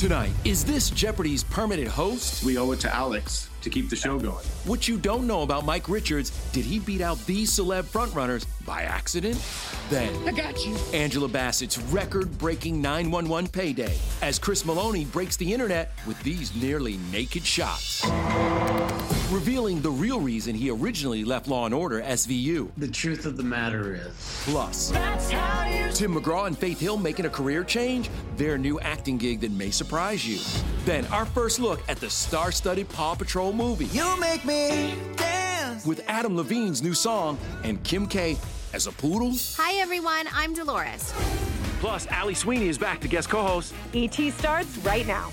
Tonight, is this Jeopardy's permanent host? We owe it to Alex to keep the show going. What you don't know about Mike Richards, did he beat out these celeb frontrunners by accident? Then, I got you. Angela Bassett's record breaking 911 payday as Chris Meloni breaks the internet with these nearly naked shots. Revealing the real reason he originally left Law and Order SVU. The truth of the matter is. Plus, Tim McGraw and Faith Hill making a career change, their new acting gig that may surprise you. Then, our first look at the star studded Paw Patrol movie. You make me dance. With Adam Levine's new song and Kim K as a poodle. Hi, everyone. I'm Dolores. Plus, Ali Sweeney is back to guest co host. ET starts right now.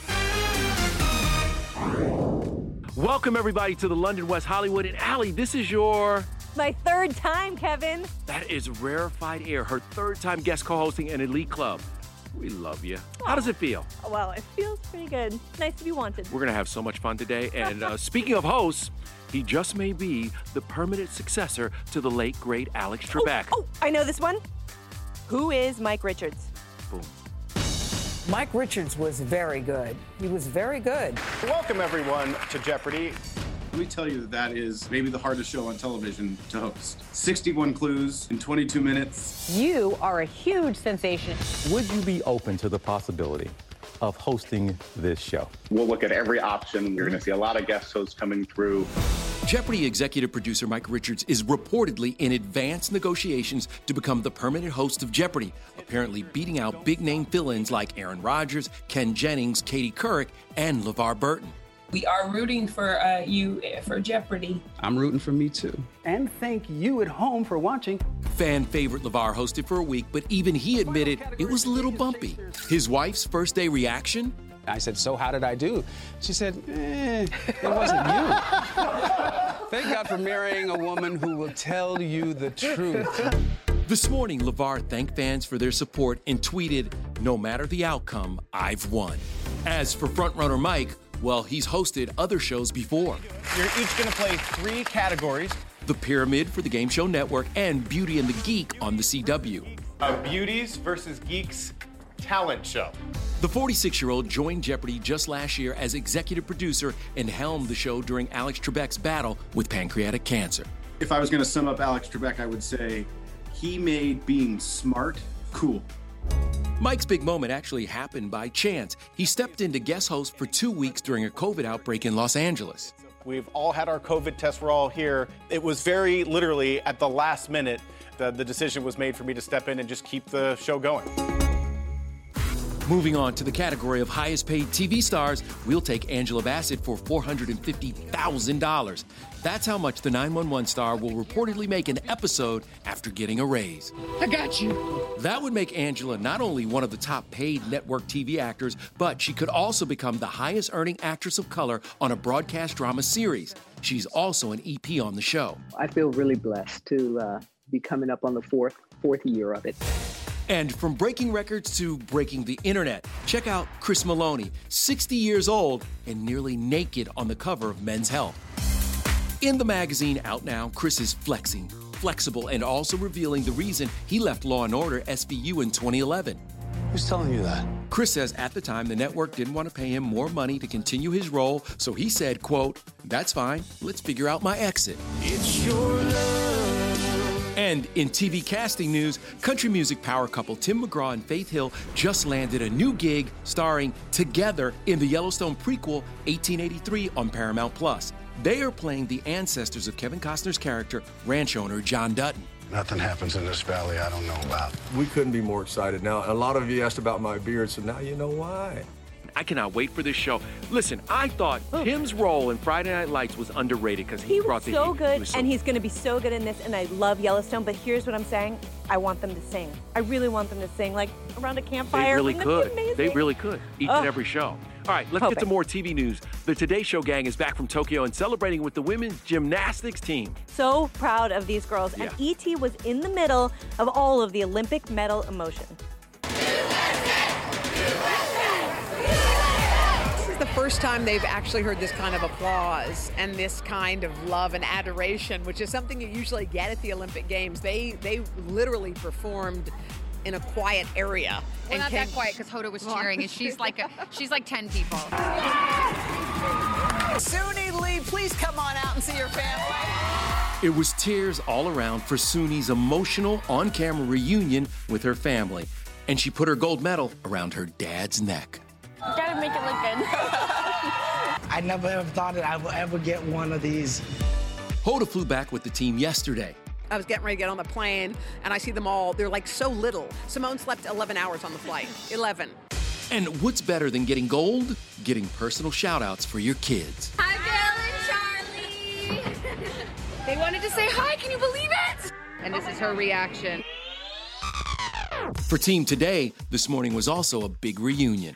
Welcome, everybody, to the London West Hollywood. And Ali, this is your. My third time, Kevin. That is rarefied air. Her third time guest co hosting an elite club. We love you. How does it feel? Well, it feels pretty good. Nice to be wanted. We're going to have so much fun today. And uh, speaking of hosts, he just may be the permanent successor to the late, great Alex Trebek. Oh, oh, I know this one. Who is Mike Richards? Boom. Mike Richards was very good. He was very good. Welcome, everyone, to Jeopardy! Let me tell you that that is maybe the hardest show on television to host. 61 clues in 22 minutes. You are a huge sensation. Would you be open to the possibility of hosting this show? We'll look at every option. You're going to see a lot of guest hosts coming through. Jeopardy executive producer Mike Richards is reportedly in advanced negotiations to become the permanent host of Jeopardy, apparently beating out big name fill ins like Aaron Rodgers, Ken Jennings, Katie Couric, and LeVar Burton. We are rooting for uh, you for Jeopardy. I'm rooting for me too. And thank you at home for watching. Fan favorite LeVar hosted for a week, but even he admitted it was a little bumpy. His wife's first day reaction? I said, So how did I do? She said, Eh, it wasn't you. Thank God for marrying a woman who will tell you the truth. This morning, LeVar thanked fans for their support and tweeted, No matter the outcome, I've won. As for frontrunner Mike, well, he's hosted other shows before. You're each going to play three categories The Pyramid for the Game Show Network and Beauty and the Geek on the CW. a uh, Beauties versus Geeks talent show. The 46 year old joined Jeopardy just last year as executive producer and helmed the show during Alex Trebek's battle with pancreatic cancer. If I was going to sum up Alex Trebek, I would say he made being smart cool. Mike's big moment actually happened by chance. He stepped into guest host for two weeks during a COVID outbreak in Los Angeles. We've all had our COVID tests. We're all here. It was very literally at the last minute that the decision was made for me to step in and just keep the show going. Moving on to the category of highest paid TV stars, we'll take Angela Bassett for $450,000. That's how much the 911 star will reportedly make an episode after getting a raise. I got you. That would make Angela not only one of the top paid network TV actors, but she could also become the highest earning actress of color on a broadcast drama series. She's also an EP on the show. I feel really blessed to uh, be coming up on the fourth fourth year of it. And from breaking records to breaking the internet, check out Chris Meloni, 60 years old and nearly naked on the cover of Men's Health. In the magazine out now, Chris is flexing, flexible, and also revealing the reason he left Law and Order SVU in 2011. Who's telling you that? Chris says at the time the network didn't want to pay him more money to continue his role, so he said, quote, "That's fine. Let's figure out my exit." It's your love. And in TV casting news, country music power couple Tim McGraw and Faith Hill just landed a new gig starring together in the Yellowstone prequel 1883 on Paramount Plus. They are playing the ancestors of Kevin Costner's character, ranch owner John Dutton. Nothing happens in this valley I don't know about. We couldn't be more excited. Now, a lot of you asked about my beard, so now you know why. I cannot wait for this show. Listen, I thought oh. Tim's role in Friday Night Lights was underrated because he, He brought the so heat. good, He was so and he's going to be so good in this. And I love Yellowstone, but here's what I'm saying: I want them to sing. I really want them to sing, like around a campfire. They really Wouldn't that be could. They really could. Each Ugh. and every show. All right, let's get to more TV news. The Today Show gang is back from Tokyo and celebrating with the women's gymnastics team. So proud of these girls, and ET was in the middle of all of the Olympic medal emotion. First time they've actually heard this kind of applause and this kind of love and adoration, which is something you usually get at the Olympic Games. They they literally performed in a quiet area. Well, not that quiet because Hoda was cheering, and she's like a, she's like ten people. Suni Lee, please come on out and see your family. It was tears all around for Suni's emotional on camera reunion with her family, and she put her gold medal around her dad's neck. Gotta make it look good. I never ever thought that I would ever get one of these. Hoda flew back with the team yesterday. I was getting ready to get on the plane and I see them all. They're like so little. Simone slept 11 hours on the flight. 11. And what's better than getting gold? Getting personal shout outs for your kids. Hi, Bill and Charlie. they wanted to say hi. Can you believe it? And this is her reaction. For Team Today, this morning was also a big reunion.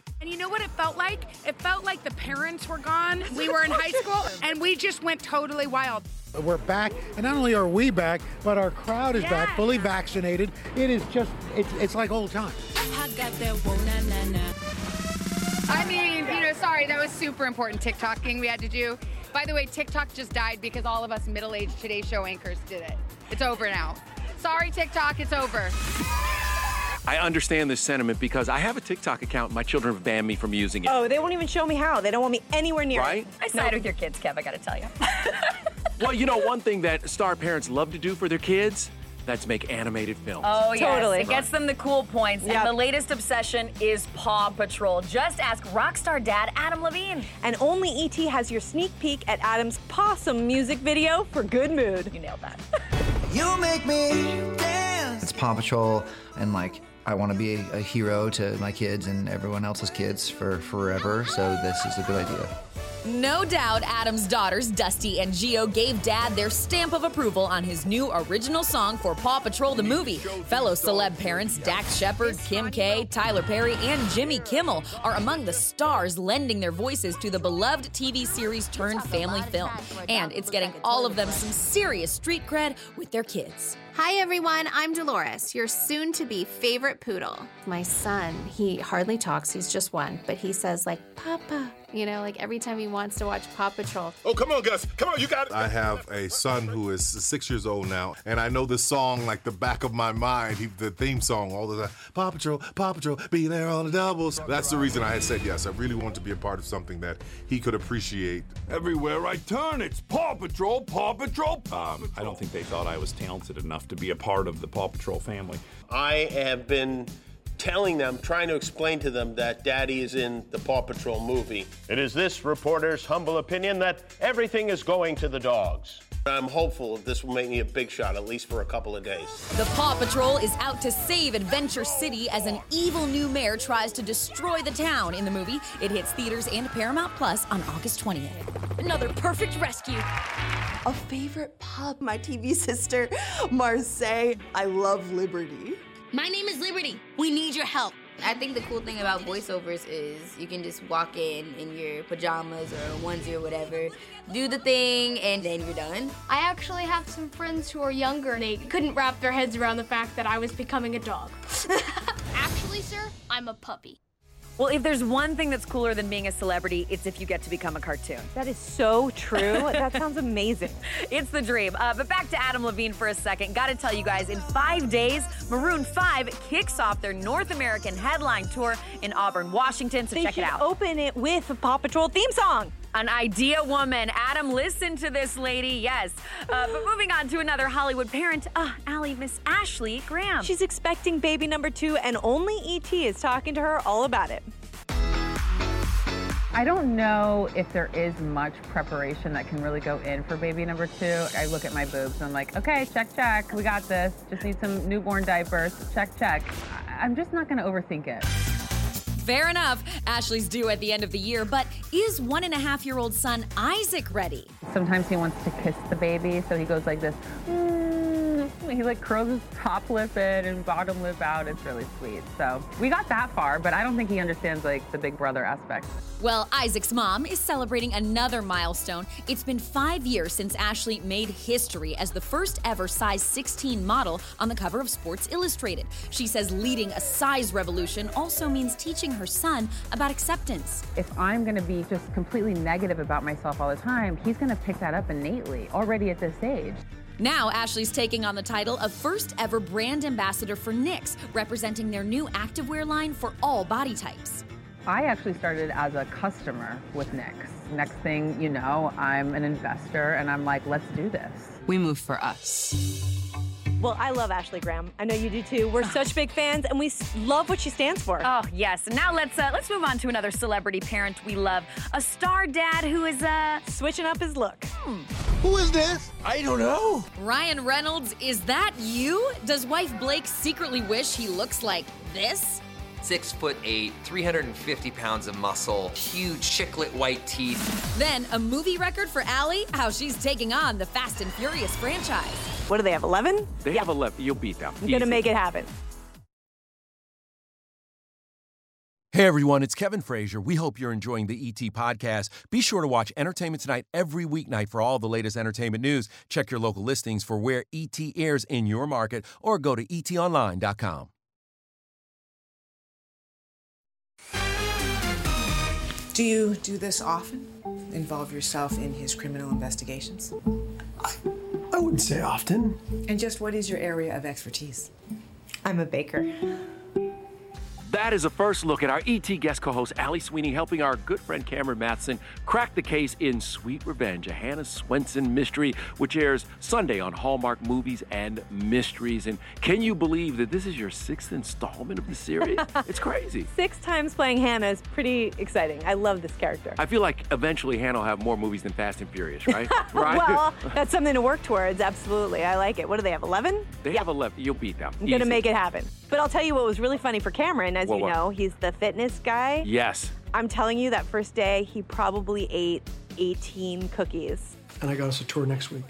Felt like? It felt like the parents were gone. We were in high school, and we just went totally wild. We're back, and not only are we back, but our crowd is back, fully vaccinated. It is just, it's, it's like old times. I mean, you know, sorry, that was super important TikToking we had to do. By the way, TikTok just died because all of us middle-aged Today Show anchors did it. It's over now. Sorry, TikTok, it's over. I understand this sentiment because I have a TikTok account. My children have banned me from using it. Oh, they won't even show me how. They don't want me anywhere near Right? it. I side with your kids, Kev, I gotta tell you. Well, you know, one thing that star parents love to do for their kids, that's make animated films. Oh, yes. Totally. It gets them the cool points. Yep. And the latest obsession is Paw Patrol. Just ask rock star dad Adam Levine. And only ET has your sneak peek at Adam's Possum music video for good mood. You nailed that. You make me dance. It's Paw Patrol, and like I want to be a, hero to my kids and everyone else's kids for forever. So this is a good idea. No doubt Adam's daughters, Dusty and Gio, gave Dad their stamp of approval on his new original song for Paw Patrol the movie. Fellow celeb parents Dax Shepard, Kim K, Tyler Perry, and Jimmy Kimmel are among the stars lending their voices to the beloved TV series turned family film. And it's getting all of them some serious street cred with their kids. Hi everyone, I'm Dolores, your soon to be favorite poodle. My son, he hardly talks, he's just one, but he says, like, Papa, you know, like every time he wants to watch Paw Patrol. Oh, come on, Gus. Come on, you got it. I have a son who is six years old now, and I know this song like the back of my mind. He, the theme song all the time. Paw Patrol, Paw Patrol, be there on the doubles. That's the reason I had said yes. I really wanted to be a part of something that he could appreciate. Everywhere I turn, it's Paw Patrol, Paw Patrol, Paw Patrol. Um, I don't think they thought I was talented enough to be a part of the Paw Patrol family. I have been telling them, trying to explain to them that Daddy is in the Paw Patrol movie. It is this reporter's humble opinion that everything is going to the dogs. I'm hopeful this will make me a big shot, at least for a couple of days. The Paw Patrol is out to save Adventure City as an evil new mayor tries to destroy the town in the movie. It hits theaters and Paramount Plus on August 20th. Another perfect rescue. A favorite pub, my TV sister, Marsai. I love Liberty. My name is Liberty. We need your help. I think the cool thing about voiceovers is you can just walk in in your pajamas or onesie or whatever, do the thing, and then you're done. I actually have some friends who are younger and they couldn't wrap their heads around the fact that I was becoming a dog. actually, sir, I'm a puppy. Well, if there's one thing that's cooler than being a celebrity, it's if you get to become a cartoon. That is so true. that sounds amazing. It's the dream. Uh, but back to Adam Levine for a second. Got to tell you guys, in five days, Maroon 5 kicks off their North American headline tour in Auburn, Washington. So they check it out. open it with a Paw Patrol theme song. An idea woman. Adam, listen to this lady. Yes. Uh, but moving on to another Hollywood parent. Uh, Allie, Miss Ashley Graham. She's expecting baby number two, and only ET is talking to her all about it. I don't know if there is much preparation that can really go in for baby number two. I look at my boobs and I'm like, okay, check, check. We got this. Just need some newborn diapers. Check, check. I- I'm just not going to overthink it. Fair enough. Ashley's due at the end of the year, but is one and a half year old son Isaac ready? Sometimes he wants to kiss the baby, so he goes like this. "Mm." He like curls his top lip in and bottom lip out. It's really sweet. So we got that far, but I don't think he understands like the big brother aspect. Well, Isaac's mom is celebrating another milestone. It's been five years since Ashley made history as the first ever size 16 model on the cover of Sports Illustrated. She says leading a size revolution also means teaching her son about acceptance. If I'm going to be just completely negative about myself all the time, he's going to pick that up innately already at this age. Now, Ashley's taking on the title of first ever brand ambassador for NYX, representing their new activewear line for all body types. I actually started as a customer with NYX. Next thing you know, I'm an investor and I'm like, let's do this. We move for us. Well, I love Ashley Graham. I know you do too. We're such big fans, and we love what she stands for. Oh yes. Now let's uh, let's move on to another celebrity parent we love, a star dad who is uh switching up his look. Who is this? I don't know. Ryan Reynolds, is that you? Does wife Blake secretly wish he looks like this? Six foot eight, 350 pounds of muscle, huge chiclet white teeth. Then a movie record for Allie, how she's taking on the Fast and Furious franchise. What do they have, 11? They have 11. You'll beat them. I'm going to make it happen. Hey everyone, it's Kevin Frazier. We hope you're enjoying the ET podcast. Be sure to watch Entertainment Tonight every weeknight for all the latest entertainment news. Check your local listings for where ET airs in your market or go to etonline.com. Do you do this often? Involve yourself in his criminal investigations? I wouldn't say often. And just what is your area of expertise? I'm a baker. That is a first look at our ET guest co host, Ali Sweeney, helping our good friend Cameron Mathison crack the case in Sweet Revenge, a Hannah Swensen mystery, which airs Sunday on Hallmark Movies and Mysteries. And can you believe that this is your sixth installment of the series? it's crazy. Six times playing Hannah is pretty exciting. I love this character. I feel like eventually Hannah will have more movies than Fast and Furious, right? right? well, that's something to work towards. Absolutely. I like it. What do they have, 11? they have 11. You'll beat them. I'm going to make it happen. But I'll tell you what was really funny for Cameron, as What, you what? know, he's the fitness guy. Yes. I'm telling you, that first day, he probably ate 18 cookies. And I got us a tour next week.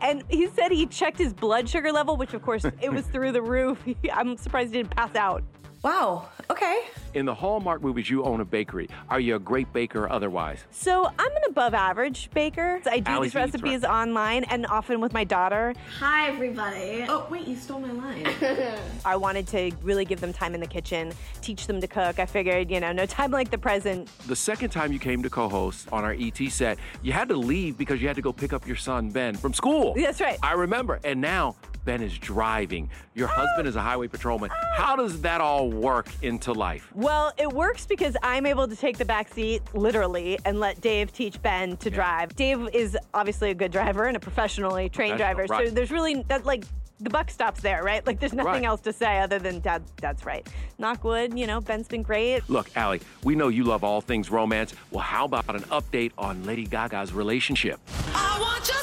And he said he checked his blood sugar level, which of course it was through the roof. I'm surprised he didn't pass out. Wow. Okay. In the Hallmark movies, you own a bakery. Are you a great baker otherwise? So I'm an above average baker. I do Allie these eats recipes online and often with my daughter. Hi, everybody. Oh, wait, you stole my line. I wanted to really give them time in the kitchen, teach them to cook. I figured, you know, no time like the present. The second time you came to co host on our ET set, you had to leave because you had to go pick up your son, Ben, from school. That's right. I remember. And now Ben is driving. Your husband is a highway patrolman. How does that all work into life? Well, it works because I'm able to take the back seat, literally, and let Dave teach Ben to drive. Dave is obviously a good driver and a professionally trained driver. Professional, So right. there's really that like the buck stops there, right? Like there's nothing Right. else to say other than dad dad's right. Knock wood, you know, Ben's been great. Look, Allie, we know you love all things romance. Well, how about an update on Lady Gaga's relationship? I want your stupid love.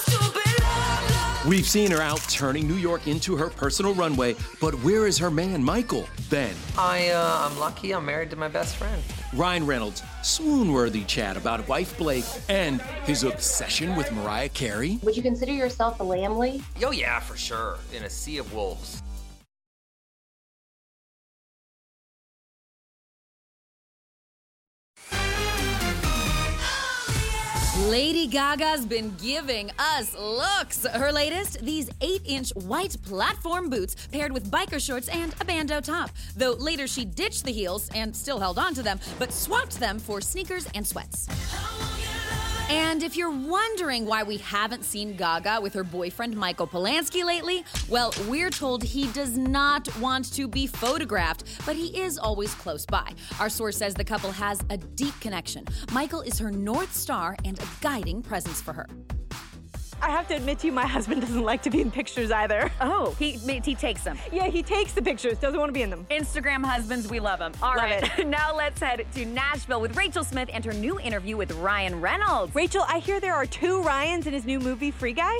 We've seen her out turning New York into her personal runway, but where is her man, Michael? Ben. I, uh, I'm lucky I'm married to my best friend. Ryan Reynolds, swoon worthy chat about wife Blake and his obsession with Mariah Carey. Would you consider yourself a Lambily? Oh, yeah, for sure. In a sea of wolves. Lady Gaga's been giving us looks. Her latest, these 8 inch white platform boots paired with biker shorts and a bandeau top. Though later she ditched the heels and still held on to them, but swapped them for sneakers and sweats. And if you're wondering why we haven't seen Gaga with her boyfriend Michael Polansky lately, well, we're told he does not want to be photographed, but he is always close by. Our source says the couple has a deep connection. Michael is her North Star and a guiding presence for her. I have to admit to you, my husband doesn't like to be in pictures either. Oh, he he takes them. Yeah, he takes the pictures, doesn't want to be in them. Instagram husbands, we love them. All Love right, now let's head to Nashville with Rachel Smith and her new interview with Ryan Reynolds. Rachel, I hear there are two Ryans in his new movie, Free Guy.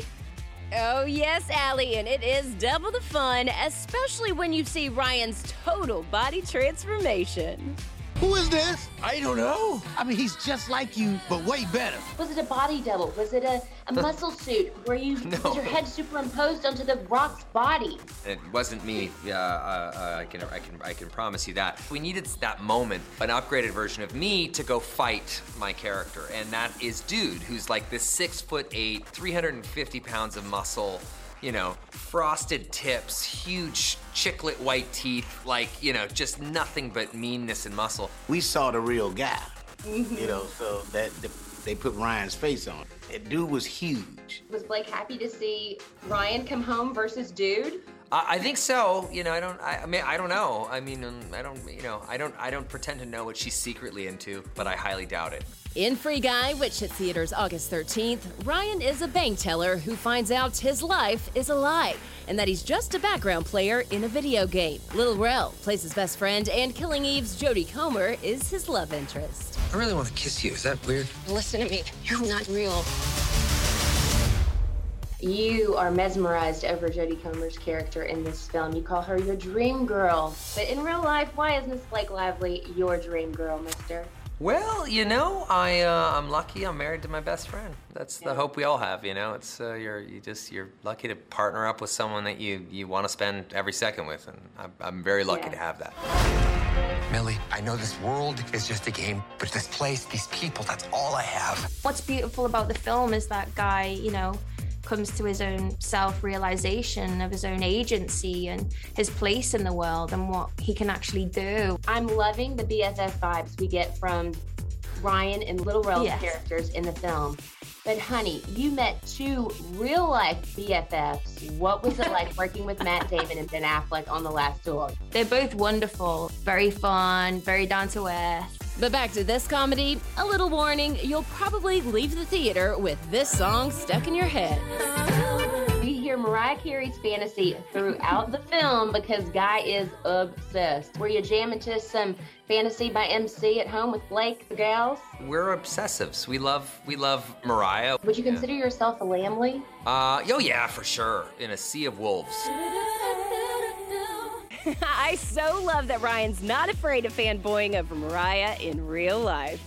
Oh, yes, Allie, and it is double the fun, especially when you see Ryan's total body transformation. Who is this? I don't know. I mean, he's just like you, but way better. Was it a body double? Was it a, a muscle suit where you No. your head superimposed onto the rock's body? It wasn't me. Yeah, uh, uh, I can, I can, I can promise you that. We needed that moment, an upgraded version of me to go fight my character, and that is dude, who's like this six foot eight, 350 pounds of muscle. You know, frosted tips, huge chiclet white teeth, like you know, just nothing but meanness and muscle. We saw the real guy. You know, so that the, they put Ryan's face on. That dude was huge. Was Blake happy to see Ryan come home versus Dude? I I think so. You know, I don't. I, I mean, I don't know. I mean, um, I don't. You know, I don't. I don't pretend to know what she's secretly into, but I highly doubt it. In Free Guy, which hit theaters August 13th, Ryan is a bank teller who finds out his life is a lie and that he's just a background player in a video game. Lil Rel plays his best friend, and Killing Eve's Jodie Comer is his love interest. I really want to kiss you. Is that weird? Listen to me. You're not real. You are mesmerized over Jodie Comer's character in this film. You call her your dream girl. But in real life, why isn't Blake Lively your dream girl, mister? Well, you know, I uh, I'm lucky. I'm married to my best friend. That's the hope we all have. You know, it's uh, you're you just you're lucky to partner up with someone that you you want to spend every second with, and I'm, I'm very lucky to have that. Millie, I know this world is just a game, but this place, these people, that's all I have. What's beautiful about the film is that guy, you know, comes to his own self realization of his own agency and his place in the world and what he can actually do. I'm loving the BFF vibes we get from Ryan and Lil Rel's Yes. characters in the film. But honey, you met two real life BFFs. What was it like working with Matt Damon and Ben Affleck on the Last Duel? They're both wonderful, very fun, very down to earth. But back to this comedy, a little warning you'll probably leave the theater with this song stuck in your head. We hear Mariah Carey's fantasy throughout the film because Guy is obsessed. Were you jamming to some fantasy by MC at home with Blake, the gals? We're obsessives. We love we love Mariah. Would you consider yourself a Lambily? Uh, oh yeah, for sure. In a sea of wolves. I so love that Ryan's not afraid of fanboying over Mariah in real life.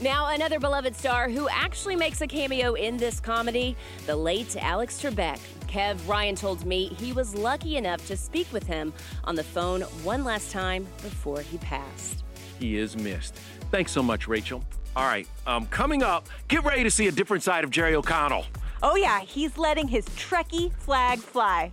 Now, another beloved star who actually makes a cameo in this comedy, the late Alex Trebek. Kev Ryan told me he was lucky enough to speak with him on the phone one last time before he passed. He is missed. Thanks so much, Rachel. All right, um, coming up, get ready to see a different side of Jerry O'Connell. Oh, yeah, he's letting his Trekkie flag fly.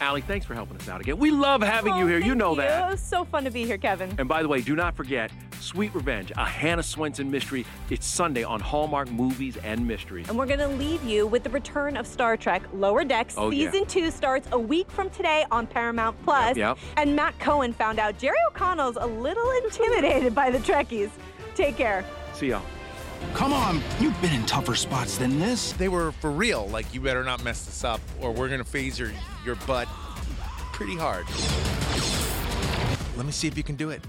Allie, thanks for helping us out again. We love having you oh, here. You know Thank that. It was so fun to be here, Kevin. And by the way, do not forget Sweet Revenge, a Hannah Swensen mystery. It's Sunday on Hallmark Movies and Mysteries. And we're going to leave you with the return of Star Trek Lower Decks. Oh, yeah. Season 2 starts a week from today on Paramount Plus. Yep. And Matt Cohen found out Jerry O'Connell's a little intimidated by the Trekkies. Take care. See y'all. Come on, you've been in tougher spots than this. They were for real, like, you better not mess this up, or we're gonna phase your, your butt pretty hard. Let me see if you can do it.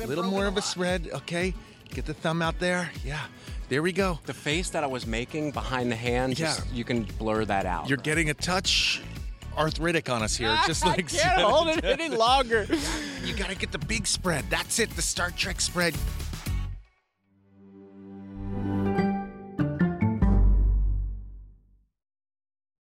A little more of a spread, okay? Get the thumb out there. Yeah, there we go. The face that I was making behind the hand, Yeah. just, you can blur that out. You're getting a touch arthritic on us here. Just like I like can't hold it any longer. You gotta get the big spread. That's it, the Star Trek spread.